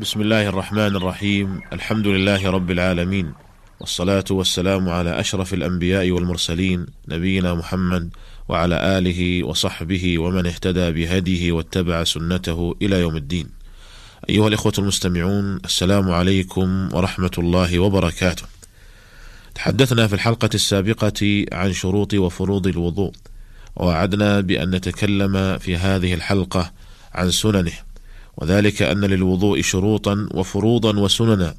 بسم الله الرحمن الرحيم الحمد لله رب العالمين والصلاة والسلام على أشرف الأنبياء والمرسلين نبينا محمد وعلى آله وصحبه ومن اهتدى بهديه واتبع سنته إلى يوم الدين أيها الإخوة المستمعون السلام عليكم ورحمة الله وبركاته تحدثنا في الحلقة السابقة عن شروط وفروض الوضوء ووعدنا بأن نتكلم في هذه الحلقة عن سننه وذلك أن للوضوء شروطا وفروضا وسننا.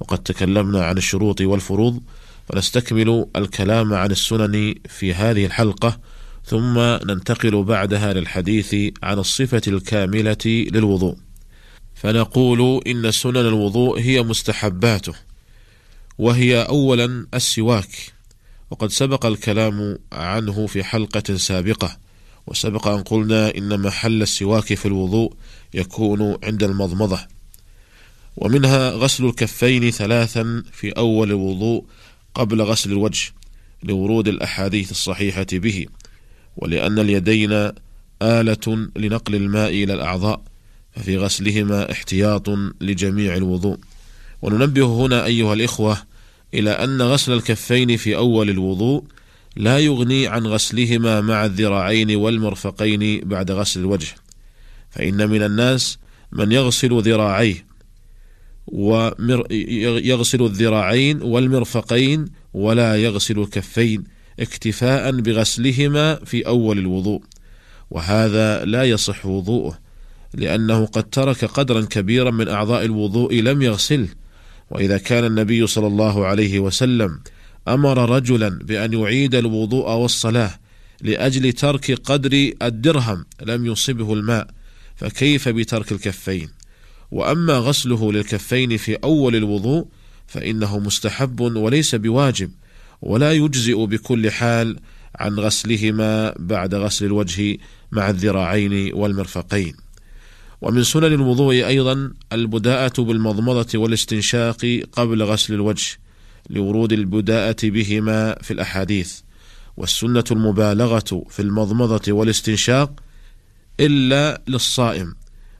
وقد تكلمنا عن الشروط والفروض فنستكمل الكلام عن السنن في هذه الحلقة ثم ننتقل بعدها للحديث عن الصفة الكاملة للوضوء. فنقول إن سنن الوضوء هي مستحباته وهي أولا السواك. وقد سبق الكلام عنه في حلقة سابقة وسبق أن قلنا إن محل السواك في الوضوء يكون عند المضمضة. ومنها غسل الكفين ثلاثا في أول الوضوء قبل غسل الوجه لورود الأحاديث الصحيحة به ولأن اليدين آلة لنقل الماء إلى الأعضاء ففي غسلهما احتياط لجميع الوضوء. وننبه هنا أيها الإخوة إلى أن غسل الكفين في أول الوضوء لا يغني عن غسلهما مع الذراعين والمرفقين بعد غسل الوجه. فإن من الناس من يغسل ذراعيه ويغسل الذراعين والمرفقين ولا يغسل الكفين اكتفاء بغسلهما في أول الوضوء. وهذا لا يصح وضوءه لأنه قد ترك قدرا كبيرا من أعضاء الوضوء لم يغسله وإذا كان النبي صلى الله عليه وسلم أمر رجلا بأن يعيد الوضوء والصلاة لأجل ترك قدر الدرهم لم يصبه الماء فكيف بترك الكفين؟ وأما غسله للكفين في أول الوضوء فإنه مستحب وليس بواجب ولا يجزئ بكل حال عن غسلهما بعد غسل الوجه مع الذراعين والمرفقين. ومن سنن الوضوء أيضا البداءة بالمضمضة والاستنشاق قبل غسل الوجه لورود البداءة بهما في الأحاديث والسنة المبالغة في المضمضة والاستنشاق إلا للصائم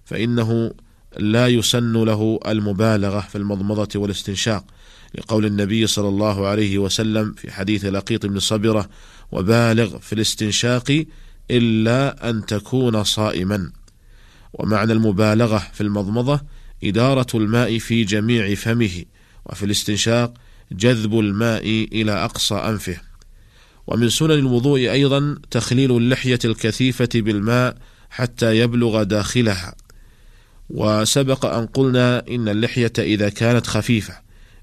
فإنه لا يسن له المبالغة في المضمضة والاستنشاق لقول النبي صلى الله عليه وسلم في حديث لقيط بن صبرة وبالغ في الاستنشاق إلا أن تكون صائما ومعنى المبالغة في المضمضة إدارة الماء في جميع فمه وفي الاستنشاق جذب الماء إلى أقصى أنفه. ومن سنن الوضوء أيضا تخليل اللحية الكثيفة بالماء حتى يبلغ داخلها. وسبق أن قلنا إن اللحية إذا كانت خفيفة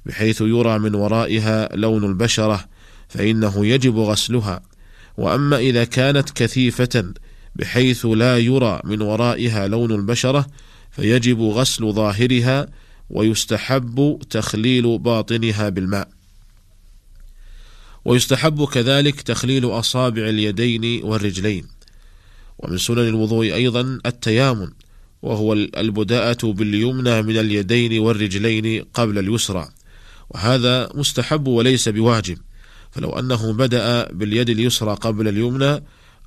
بحيث يرى من ورائها لون البشرة فإنه يجب غسلها. وأما إذا كانت كثيفة بحيث لا يرى من ورائها لون البشرة فيجب غسل ظاهرها ويستحب تخليل باطنها بالماء. ويستحب كذلك تخليل أصابع اليدين والرجلين. ومن سنن الوضوء أيضا التيامن وهو البداءة باليمنى من اليدين والرجلين قبل اليسرى. وهذا مستحب وليس بواجب. فلو أنه بدأ باليد اليسرى قبل اليمنى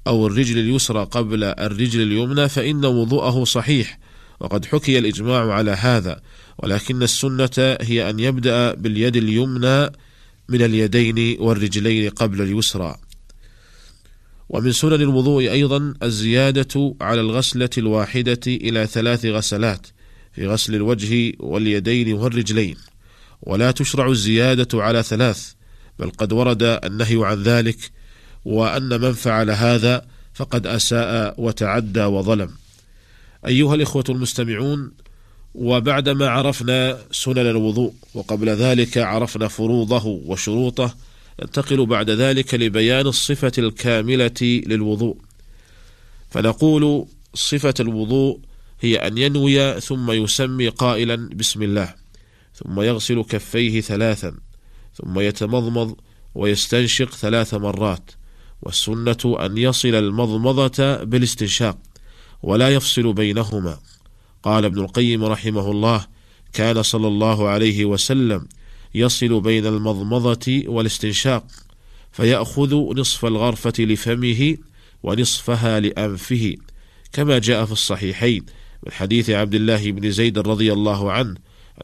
أو الرجل اليسرى قبل الرجل اليمنى فإن وضوءه صحيح وقد حكي الإجماع على هذا. ولكن السنة هي أن يبدأ باليد اليمنى من اليدين والرجلين قبل اليسرى. ومن سنن الوضوء أيضا الزيادة على الغسلة الواحدة إلى ثلاث غسلات في غسل الوجه واليدين والرجلين. ولا تشرع الزيادة على ثلاث بل قد ورد النهي عن ذلك وأن من فعل هذا فقد أساء وتعدى وظلم. أيها الإخوة المستمعون وبعدما عرفنا سنن الوضوء وقبل ذلك عرفنا فروضه وشروطه ننتقل بعد ذلك لبيان الصفة الكاملة للوضوء. فنقول صفة الوضوء هي أن ينوي ثم يسمي قائلا بسم الله ثم يغسل كفيه ثلاثا ثم يتمضمض ويستنشق ثلاث مرات والسنة أن يصل المضمضة بالاستنشاق ولا يفصل بينهما. قال ابن القيم رحمه الله كان صلى الله عليه وسلم يصل بين المضمضة والاستنشاق فيأخذ نصف الغرفة لفمه ونصفها لأنفه كما جاء في الصحيحين من حديث عبد الله بن زيد رضي الله عنه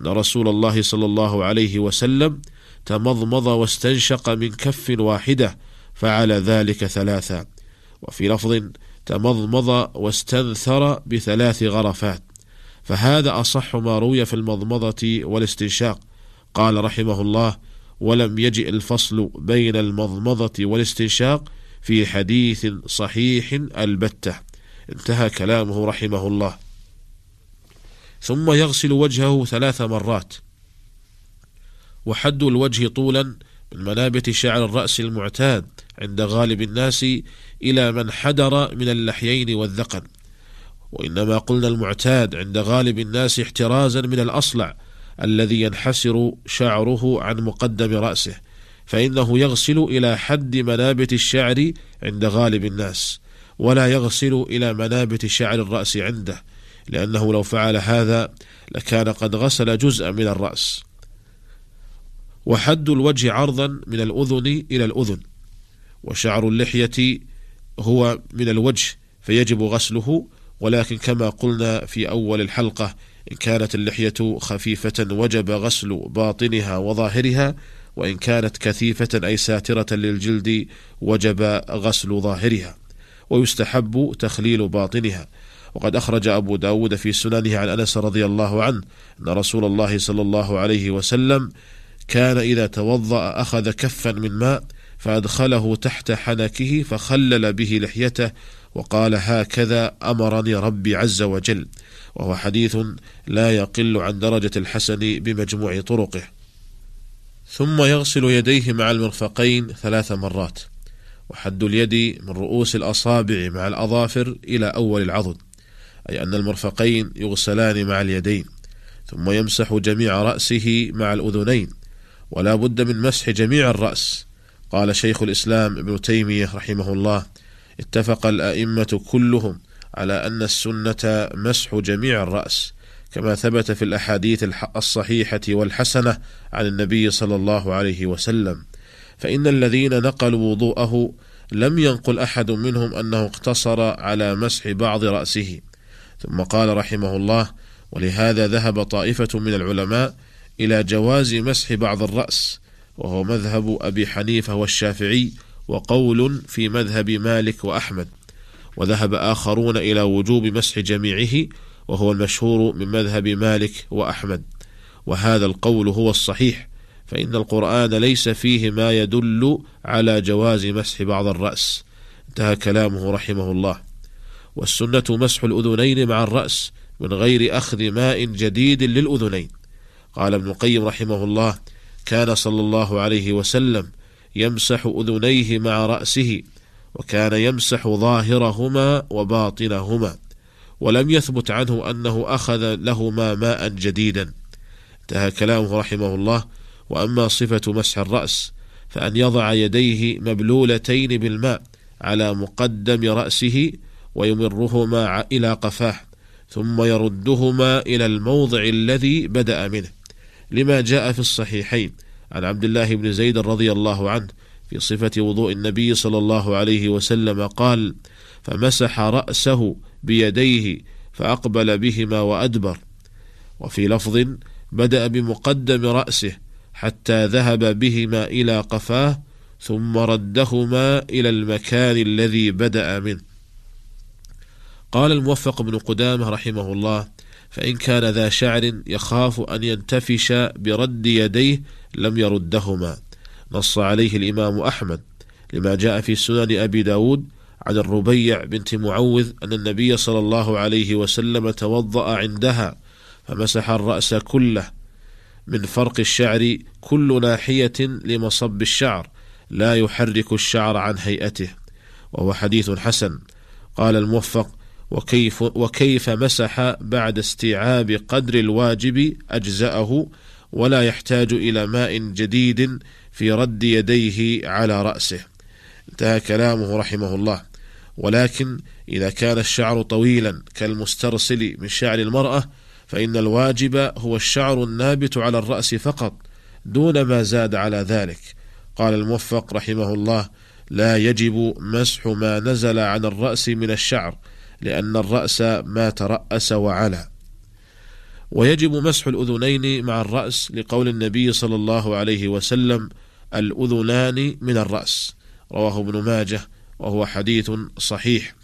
أن رسول الله صلى الله عليه وسلم تمضمض واستنشق من كف واحدة فعل ذلك ثلاثا وفي لفظ تمضمض واستنثر بثلاث غرفات فهذا أصح ما روي في المضمضة والاستنشاق. قال رحمه الله ولم يجئ الفصل بين المضمضة والاستنشاق في حديث صحيح البتة انتهى كلامه رحمه الله. ثم يغسل وجهه ثلاث مرات. وحد الوجه طولا من منابت شعر الرأس المعتاد عند غالب الناس إلى من حدر من اللحيين والذقن. وإنما قلنا المعتاد عند غالب الناس احترازا من الأصلع الذي ينحسر شعره عن مقدم رأسه فإنه يغسل إلى حد منابت الشعر عند غالب الناس ولا يغسل إلى منابت شعر الرأس عنده لأنه لو فعل هذا لكان قد غسل جزءا من الرأس. وحد الوجه عرضا من الأذن إلى الأذن وشعر اللحية هو من الوجه فيجب غسله ولكن كما قلنا في أول الحلقة إن كانت اللحية خفيفة وجب غسل باطنها وظاهرها وإن كانت كثيفة أي ساترة للجلد وجب غسل ظاهرها ويستحب تخليل باطنها. وقد أخرج أبو داود في سننه عن أنس رضي الله عنه أن رسول الله صلى الله عليه وسلم كان إذا توضأ أخذ كفا من ماء فأدخله تحت حنكه فخلل به لحيته وقال هكذا أمرني ربي عز وجل. وهو حديث لا يقل عن درجة الحسن بمجموع طرقه. ثم يغسل يديه مع المرفقين ثلاث مرات. وحد اليد من رؤوس الأصابع مع الأظافر إلى أول العضد. أي أن المرفقين يغسلان مع اليدين. ثم يمسح جميع رأسه مع الأذنين. ولا بد من مسح جميع الرأس. قال شيخ الإسلام ابن تيمية رحمه الله اتفق الأئمة كلهم على أن السنة مسح جميع الرأس كما ثبت في الأحاديث الصحيحة والحسنة عن النبي صلى الله عليه وسلم. فإن الذين نقلوا وضوءه لم ينقل أحد منهم أنه اقتصر على مسح بعض رأسه. ثم قال رحمه الله ولهذا ذهب طائفة من العلماء إلى جواز مسح بعض الرأس وهو مذهب أبي حنيفة والشافعي وقول في مذهب مالك وأحمد وذهب آخرون إلى وجوب مسح جميعه وهو المشهور من مذهب مالك وأحمد. وهذا القول هو الصحيح فإن القرآن ليس فيه ما يدل على جواز مسح بعض الرأس. انتهى كلامه رحمه الله. والسنة مسح الأذنين مع الرأس من غير أخذ ماء جديد للأذنين. قال ابن القيم رحمه الله كان صلى الله عليه وسلم يمسح أذنيه مع رأسه وكان يمسح ظاهرهما وباطنهما ولم يثبت عنه أنه أخذ لهما ماء جديدا. انتهى كلامه رحمه الله وأما صفة مسح الرأس فأن يضع يديه مبلولتين بالماء على مقدم رأسه ويمرهما إلى قفاه ثم يردهما إلى الموضع الذي بدأ منه. لما جاء في الصحيحين. عن عبد الله بن زيد رضي الله عنه في صفة وضوء النبي صلى الله عليه وسلم قال فمسح رأسه بيديه فأقبل بهما وأدبر. وفي لفظ بدأ بمقدم رأسه حتى ذهب بهما إلى قفاه ثم ردهما إلى المكان الذي بدأ منه. قال الموفق بن قدامة رحمه الله فإن كان ذا شعر يخاف أن ينتفش برد يديه لم يردهما. نص عليه الإمام أحمد لما جاء في سنن أبي داود عن الربيع بنت معوذ أن النبي صلى الله عليه وسلم توضأ عندها فمسح الرأس كله. من فرق الشعر كل ناحية لمصب الشعر لا يحرك الشعر عن هيئته. وهو حديث حسن. قال الموفق وكيف, وكيف مسح بعد استيعاب قدر الواجب أجزأه ولا يحتاج إلى ماء جديد في رد يديه على رأسه. انتهى كلامه رحمه الله. ولكن إذا كان الشعر طويلا كالمسترسل من شعر المرأة فإن الواجب هو الشعر النابت على الرأس فقط دون ما زاد على ذلك. قال الموفق رحمه الله لا يجب مسح ما نزل عن الرأس من الشعر لأن الرأس ما ترأس وعلى ويجب مسح الأذنين مع الرأس لقول النبي صلى الله عليه وسلم الأذنان من الرأس. رواه ابن ماجه وهو حديث صحيح.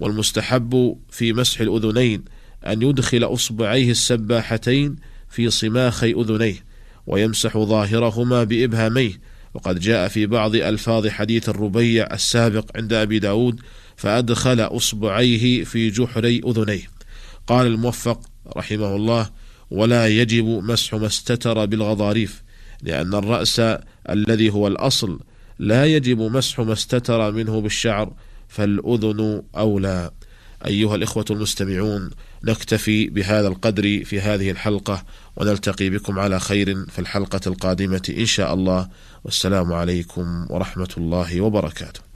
والمستحب في مسح الأذنين أن يدخل أصبعيه السباحتين في صماخي أذنيه ويمسح ظاهرهما بإبهاميه. وقد جاء في بعض ألفاظ حديث الربيع السابق عند أبي داود فأدخل أصبعيه في جحري أذنيه. قال الموفق رحمه الله ولا يجب مسح ما استتر بالغضاريف لأن الرأس الذي هو الأصل لا يجب مسح ما استتر منه بالشعر فالأذن أولى. أيها الإخوة المستمعون نكتفي بهذا القدر في هذه الحلقة ونلتقي بكم على خير في الحلقة القادمة إن شاء الله. والسلام عليكم ورحمة الله وبركاته.